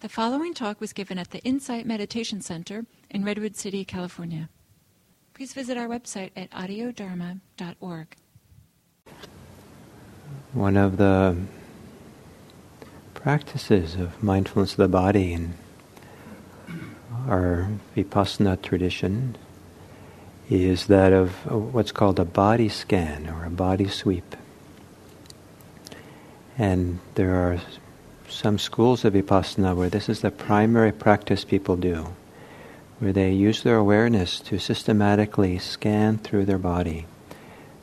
The following talk was given at the Insight Meditation Center in Redwood City, California. Please visit our website at audiodharma.org. One of the practices of mindfulness of the body in our Vipassana tradition is that of what's called a body scan or a body sweep. And there are some schools of Vipassana where this is the primary practice people do, where they use their awareness to systematically scan through their body.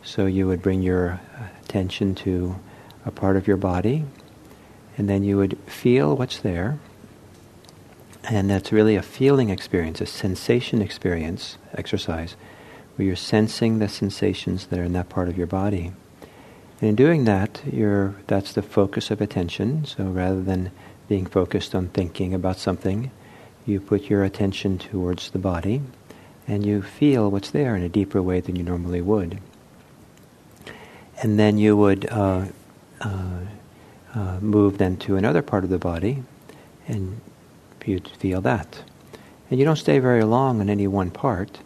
So you would bring your attention to a part of your body, and then you would feel what's there. And that's really a feeling experience, a sensation experience exercise, where you're sensing the sensations that are in that part of your body. And in doing that, you're, that's the focus of attention. So rather than being focused on thinking about something, you put your attention towards the body and you feel what's there in a deeper way than you normally would. And then you would uh, uh, uh, move then to another part of the body and you'd feel that. And you don't stay very long in any one part.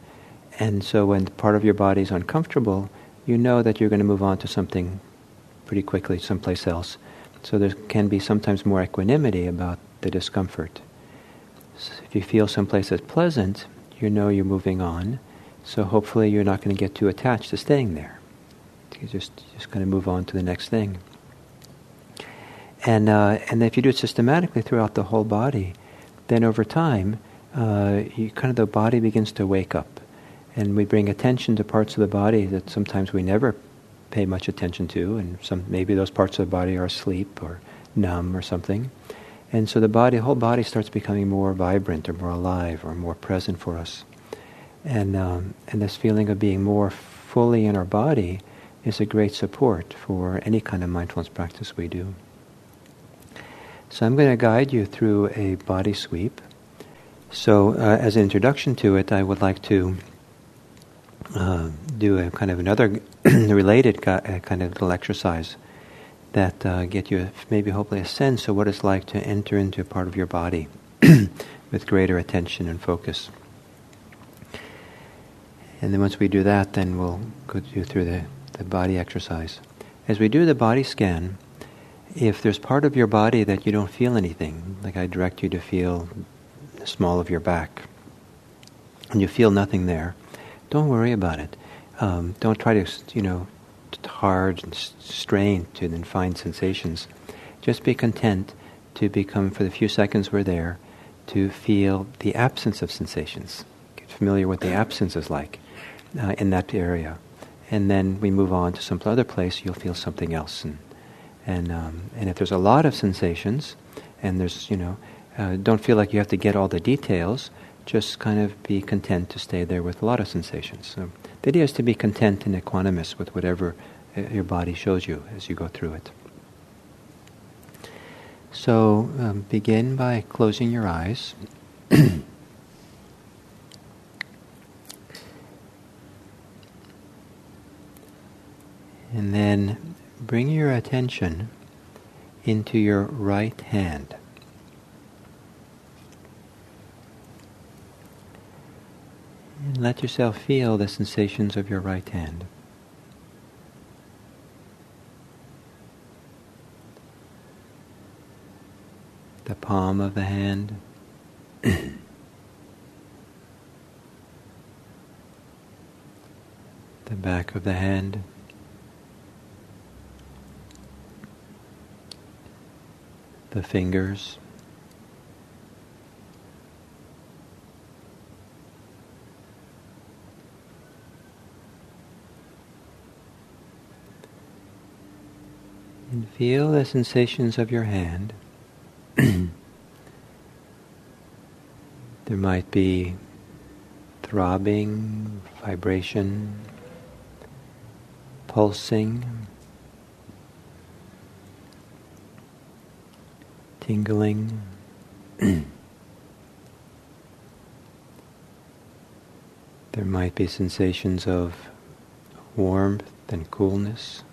And so when part of your body is uncomfortable, you know that you're going to move on to something pretty quickly someplace else. So there can be sometimes more equanimity about the discomfort. So if you feel someplace that's pleasant, you know you're moving on. So hopefully you're not going to get too attached to staying there. You're just just going to move on to the next thing. And uh, and if you do it systematically throughout the whole body, then over time, uh, you kind of the body begins to wake up and we bring attention to parts of the body that sometimes we never pay much attention to, and some maybe those parts of the body are asleep or numb or something. And so the body, whole body starts becoming more vibrant or more alive or more present for us. And, um, and this feeling of being more fully in our body is a great support for any kind of mindfulness practice we do. So I'm going to guide you through a body sweep. So uh, as an introduction to it, I would like to uh, do a kind of another related uh, kind of little exercise that uh, get you maybe hopefully a sense of what it's like to enter into a part of your body with greater attention and focus. And then once we do that, then we'll go through the, the body exercise. As we do the body scan, if there's part of your body that you don't feel anything, like I direct you to feel the small of your back, and you feel nothing there, don't worry about it. Um, don't try to, you know, hard and strain to then find sensations. Just be content to become, for the few seconds we're there, to feel the absence of sensations. Get familiar with the absence is like uh, in that area. And then we move on to some other place, you'll feel something else. And, and, um, and if there's a lot of sensations, and there's, you know, uh, don't feel like you have to get all the details, just kind of be content to stay there with a lot of sensations. So the idea is to be content and equanimous with whatever uh, your body shows you as you go through it. So um, begin by closing your eyes. and then bring your attention into your right hand. And let yourself feel the sensations of your right hand. The palm of the hand. the back of the hand. The fingers. And feel the sensations of your hand. there might be throbbing, vibration, pulsing, tingling. there might be sensations of warmth and coolness.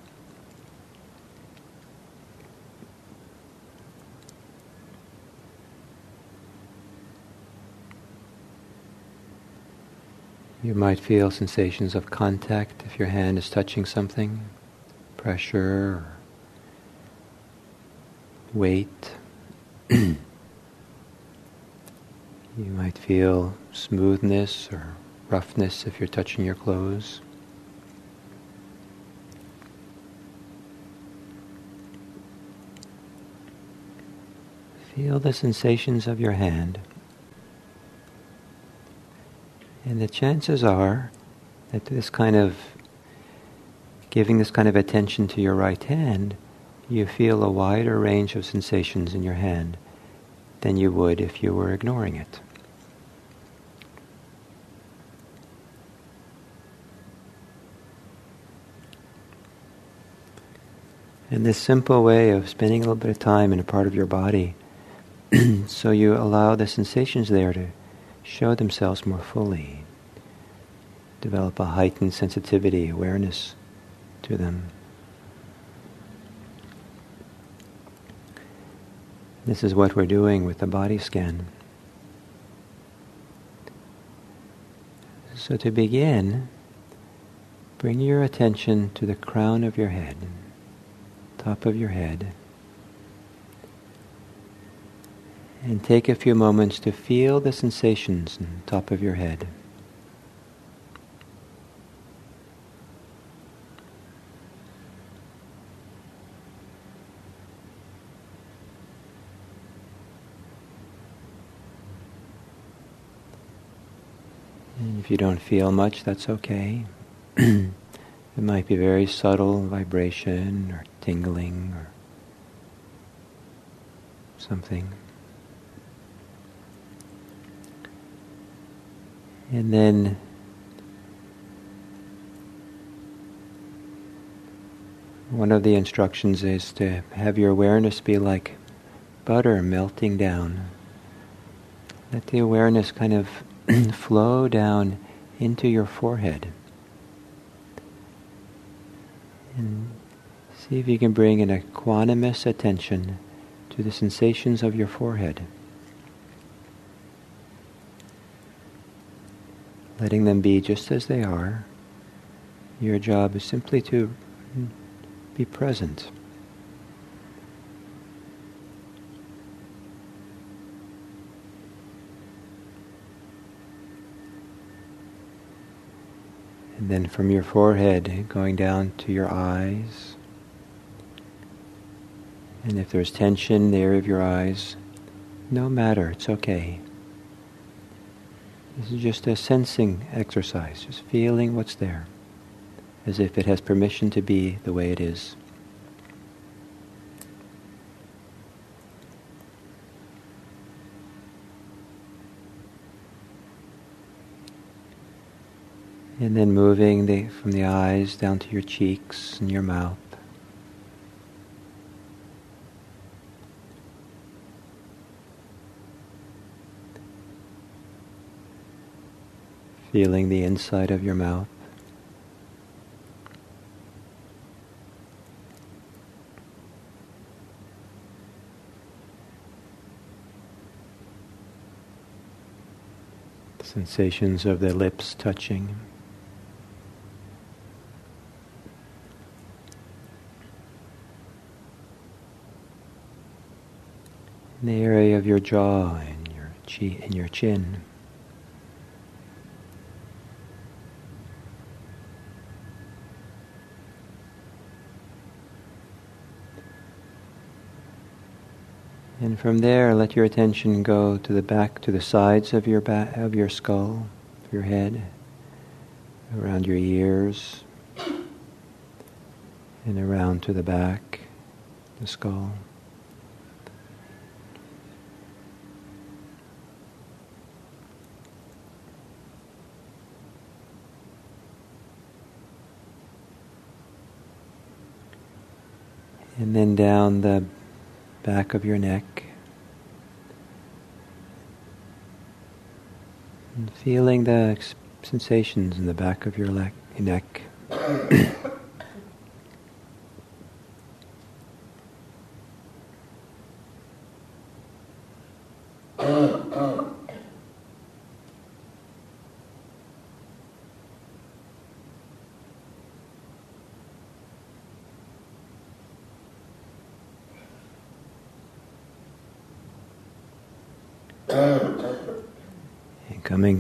You might feel sensations of contact if your hand is touching something, pressure, weight. you might feel smoothness or roughness if you're touching your clothes. Feel the sensations of your hand. And the chances are that this kind of giving this kind of attention to your right hand, you feel a wider range of sensations in your hand than you would if you were ignoring it. And this simple way of spending a little bit of time in a part of your body so you allow the sensations there to show themselves more fully. Develop a heightened sensitivity, awareness to them. This is what we're doing with the body scan. So to begin, bring your attention to the crown of your head, top of your head. And take a few moments to feel the sensations on top of your head. And if you don't feel much, that's okay. it might be very subtle vibration or tingling or something. And then one of the instructions is to have your awareness be like butter melting down. Let the awareness kind of flow down into your forehead. And see if you can bring an equanimous attention to the sensations of your forehead. Letting them be just as they are. Your job is simply to be present. And then from your forehead going down to your eyes. And if there's tension in the area of your eyes, no matter, it's okay. This is just a sensing exercise, just feeling what's there, as if it has permission to be the way it is. And then moving the, from the eyes down to your cheeks and your mouth. Feeling the inside of your mouth. The sensations of the lips touching. In the area of your jaw and your and your chin. And from there, let your attention go to the back, to the sides of your back, of your skull, your head, around your ears, and around to the back, the skull. And then down the back of your neck. And feeling the sensations in the back of your neck.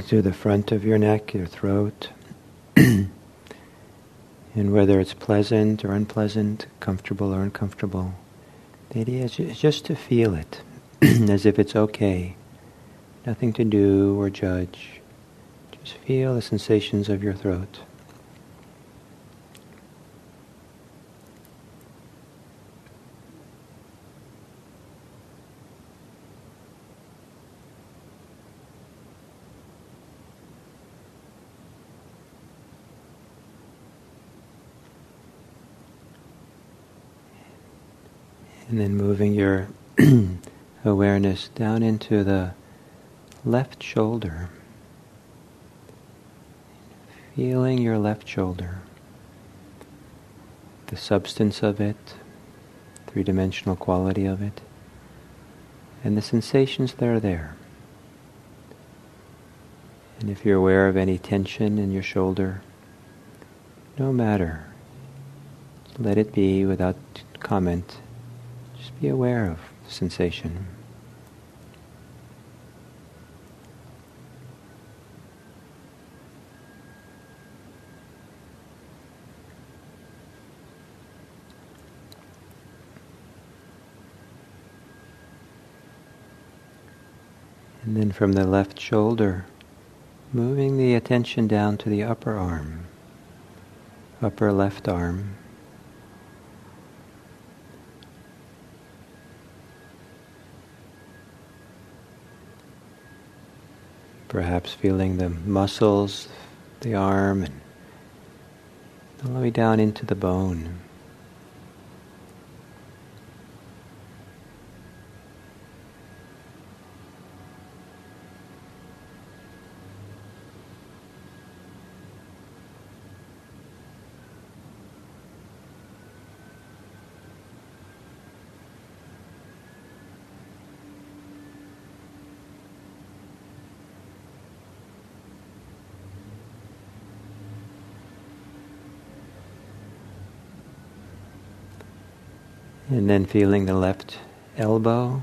To the front of your neck, your throat, and whether it's pleasant or unpleasant, comfortable or uncomfortable, the idea is just to feel it as if it's okay. Nothing to do or judge. Just feel the sensations of your throat. And then moving your awareness down into the left shoulder. Feeling your left shoulder, the substance of it, three dimensional quality of it, and the sensations that are there. And if you're aware of any tension in your shoulder, no matter, let it be without comment be aware of sensation. And then from the left shoulder, moving the attention down to the upper arm, upper left arm. Perhaps feeling the muscles, the arm, and all the way down into the bone. And feeling the left elbow.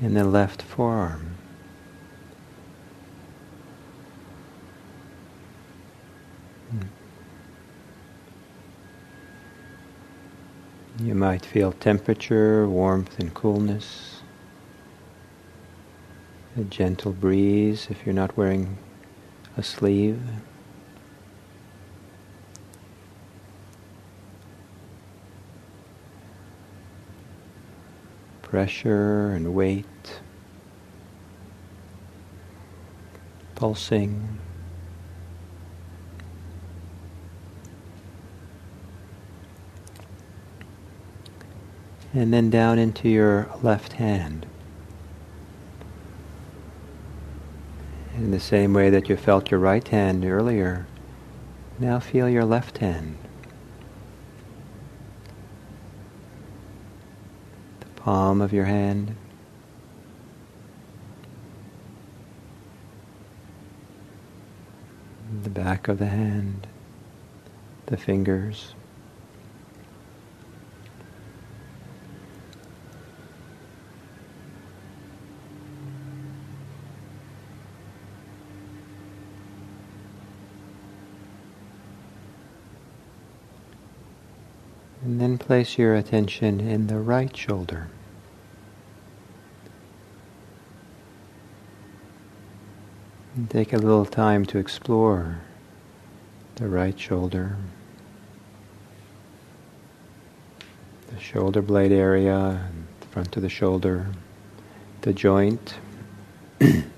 in the left forearm. You might feel temperature, warmth, and coolness a gentle breeze if you're not wearing a sleeve. Pressure and weight, pulsing. And then down into your left hand. In the same way that you felt your right hand earlier, now feel your left hand. The palm of your hand. The back of the hand. The fingers. And then place your attention in the right shoulder. And take a little time to explore the right shoulder, the shoulder blade area, the front of the shoulder, the joint.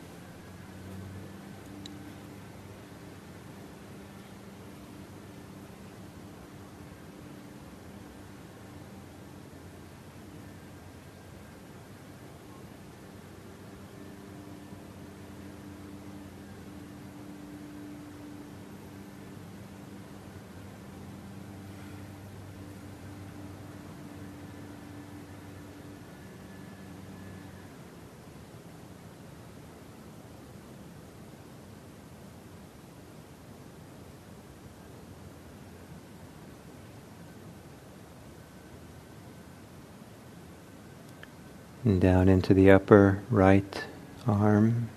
And down into the upper right arm.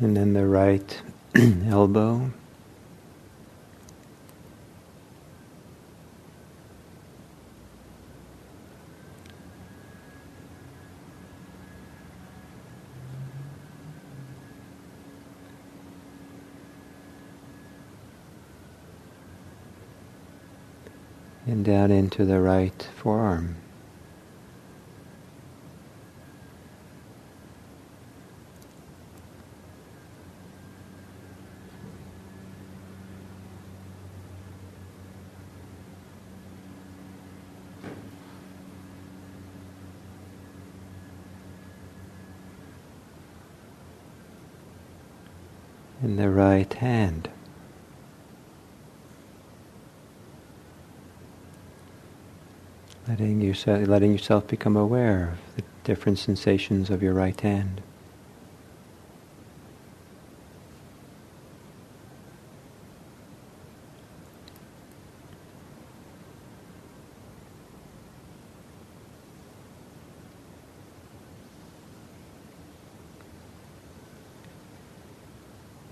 and then the right elbow. and down into the right forearm. in the right hand. Letting yourself, letting yourself become aware of the different sensations of your right hand.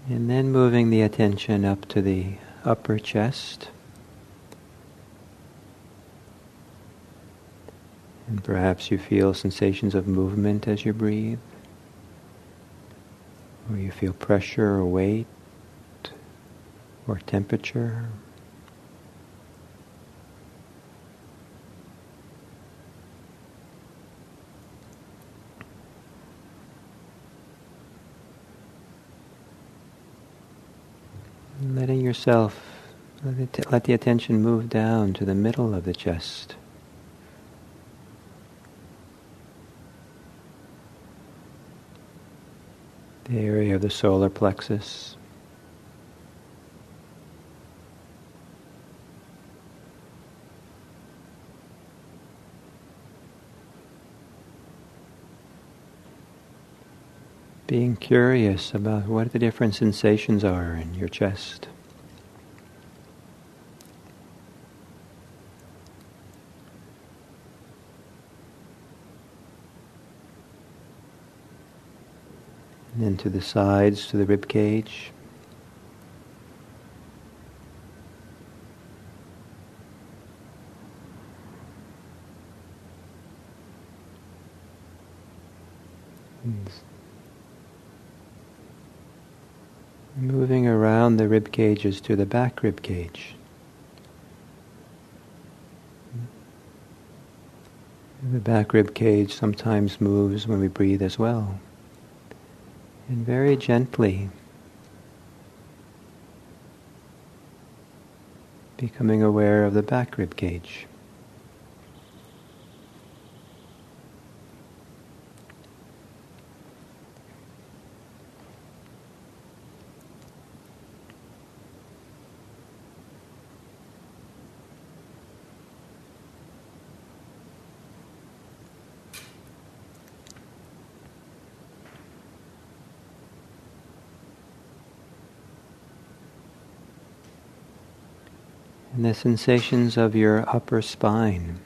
And then moving the attention up to the upper chest. And perhaps you feel sensations of movement as you breathe. Or you feel pressure or weight or temperature. Letting yourself, let, let the attention move down to the middle of the chest. The area of the solar plexus. being curious about what the different sensations are in your chest. And to the sides, to the rib cage. Moving around the rib cages to the back rib cage. The back rib cage sometimes moves when we breathe as well. And very gently, becoming aware of the back rib cage. and the sensations of your upper spine.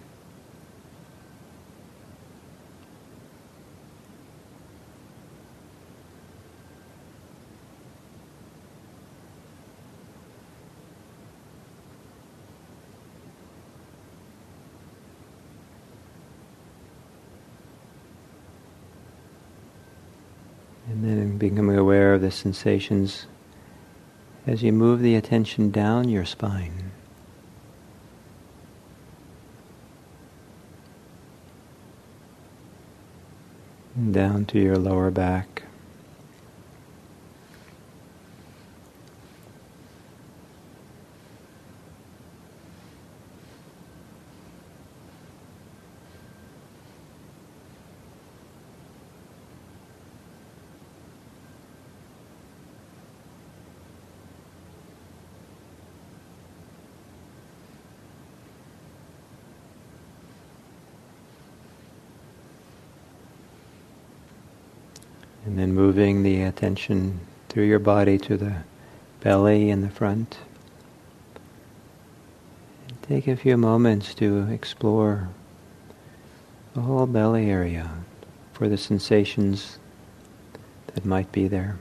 And then becoming aware of the sensations as you move the attention down your spine. Down to your lower back. Attention through your body to the belly in the front. Take a few moments to explore the whole belly area for the sensations that might be there.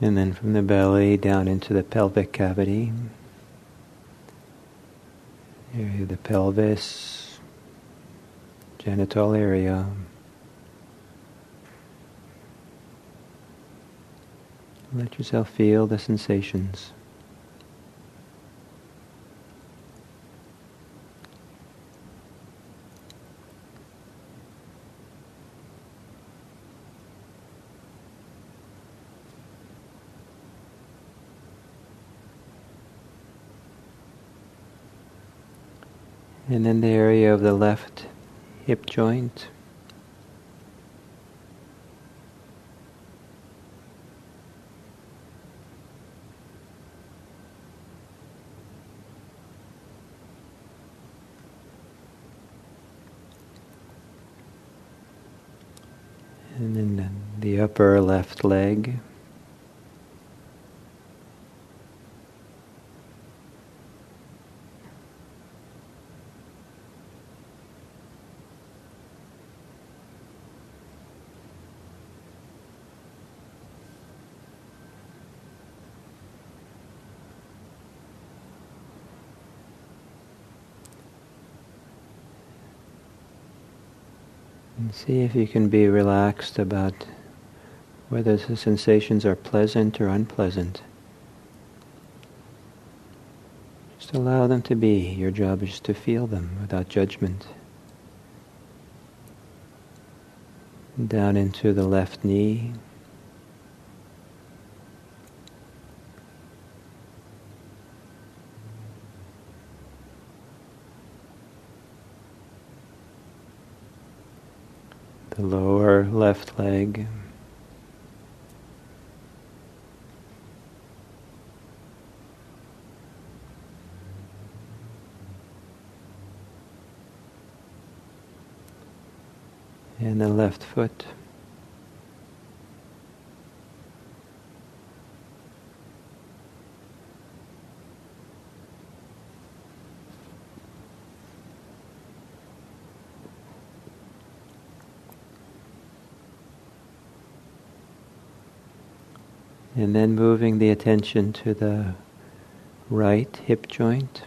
And then from the belly down into the pelvic cavity. Area of the pelvis, genital area. Let yourself feel the sensations. And then the area of the left hip joint. And then the upper left leg. And see if you can be relaxed about whether the sensations are pleasant or unpleasant. Just allow them to be. Your job is to feel them without judgment. Down into the left knee. The lower left leg. And the left foot. And then moving the attention to the right hip joint.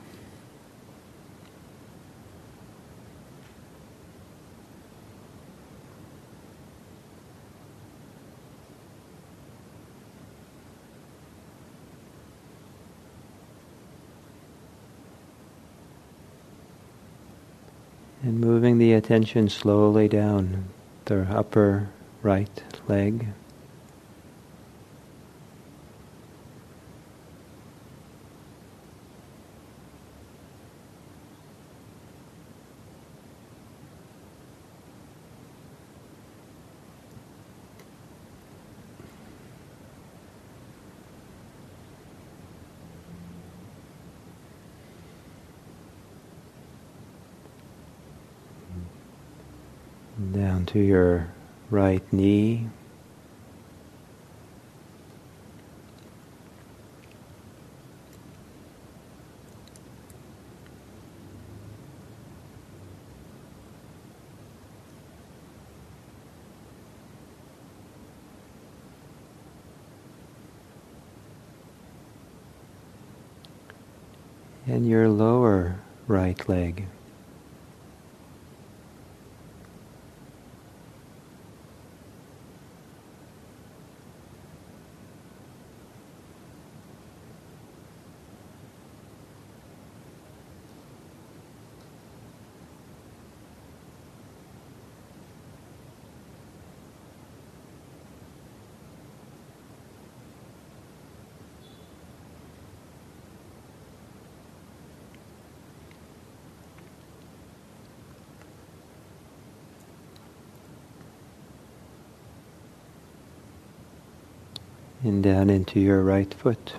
And moving the attention slowly down the upper right leg. down to your right knee. And your lower right leg. And down into your right foot.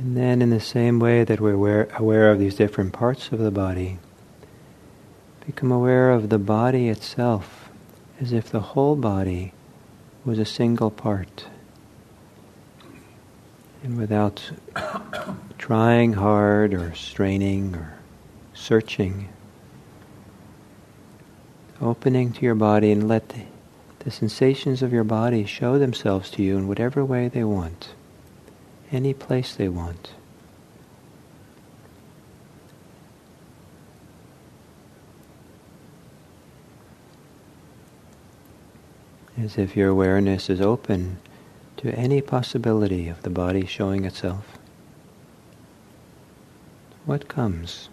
And then, in the same way that we're aware, aware of these different parts of the body, become aware of the body itself as if the whole body was a single part. And without trying hard or straining or searching, opening to your body and let the, the sensations of your body show themselves to you in whatever way they want any place they want. As if your awareness is open to any possibility of the body showing itself. What comes?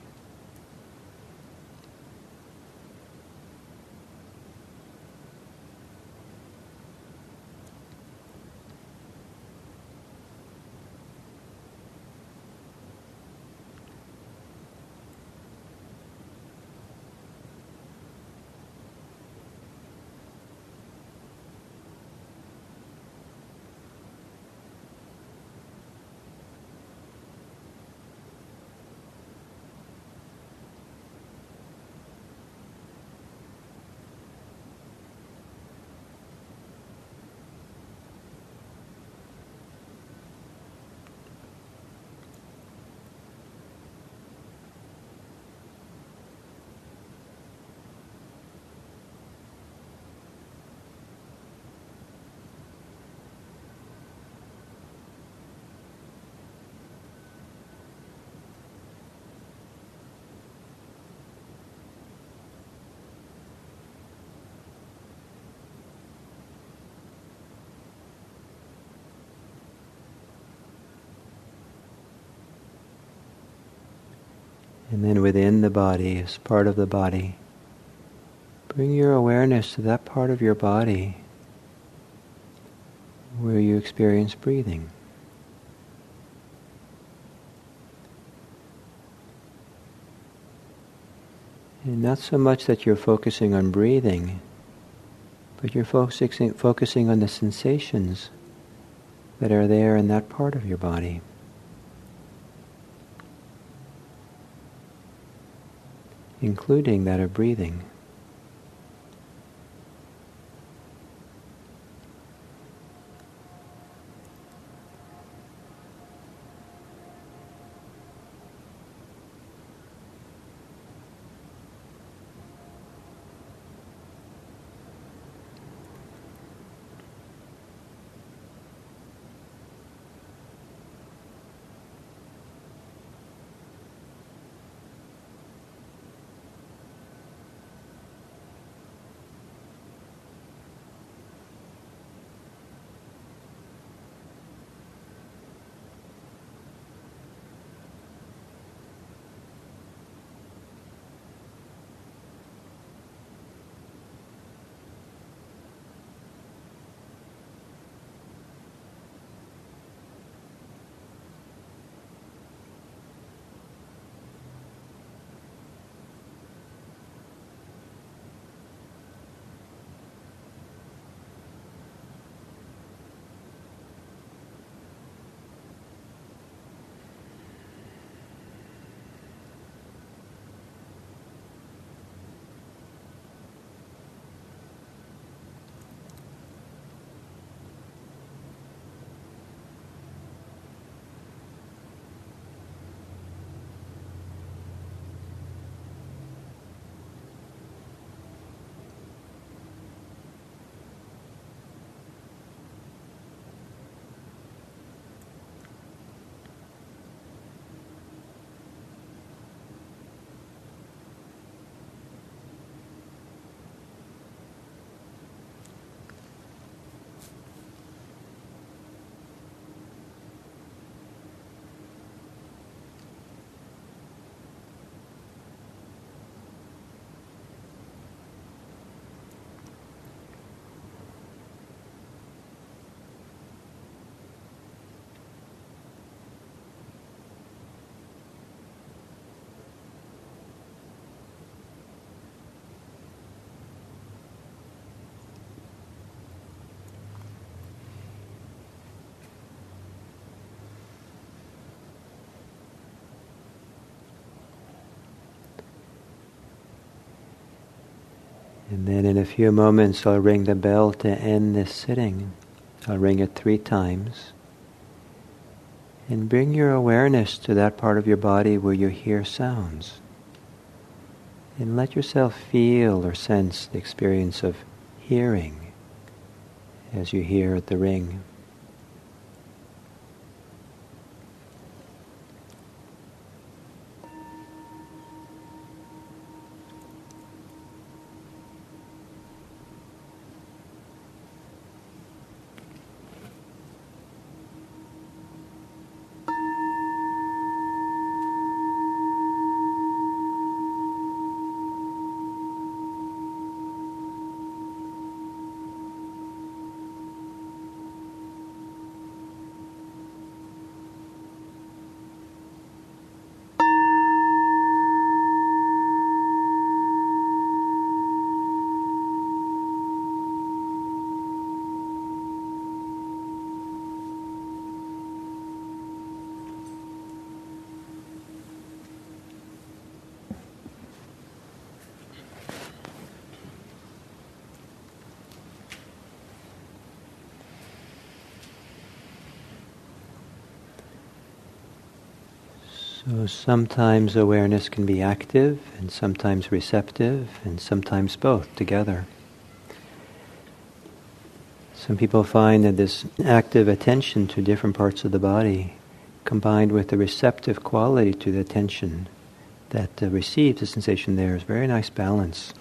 And then within the body, as part of the body, bring your awareness to that part of your body where you experience breathing. And not so much that you're focusing on breathing, but you're focusing, focusing on the sensations that are there in that part of your body. Including that of breathing. And then in a few moments I'll ring the bell to end this sitting. I'll ring it three times. And bring your awareness to that part of your body where you hear sounds. And let yourself feel or sense the experience of hearing as you hear at the ring. So sometimes awareness can be active and sometimes receptive and sometimes both together. Some people find that this active attention to different parts of the body combined with the receptive quality to the attention that uh, receives the sensation there is very nice balance.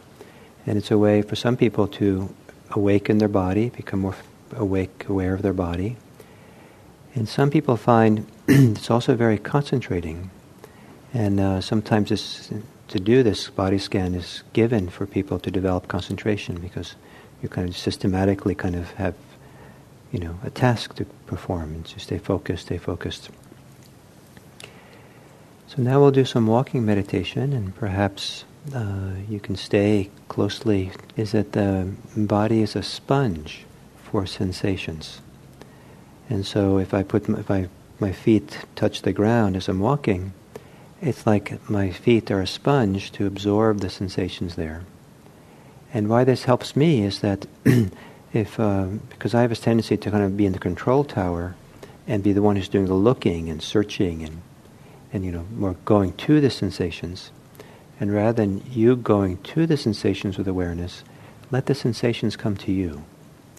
And it's a way for some people to awaken their body, become more awake, aware of their body. And some people find it's also very concentrating. And uh, sometimes this, to do this body scan is given for people to develop concentration because you kind of systematically kind of have, you know, a task to perform and to stay focused, stay focused. So now we'll do some walking meditation and perhaps uh, you can stay closely. Is that the body is a sponge for sensations. And so if I put my, if I, my feet touch the ground as I'm walking, it's like my feet are a sponge to absorb the sensations there. And why this helps me is that if, uh, because I have a tendency to kind of be in the control tower and be the one who's doing the looking and searching and, and you know, more going to the sensations. And rather than you going to the sensations with awareness, let the sensations come to you.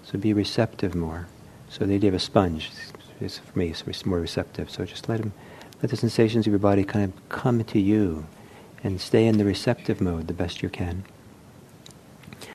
So be receptive more. So the idea of a sponge is, for me, is more receptive. So just let them let the sensations of your body kind of come to you and stay in the receptive mode the best you can.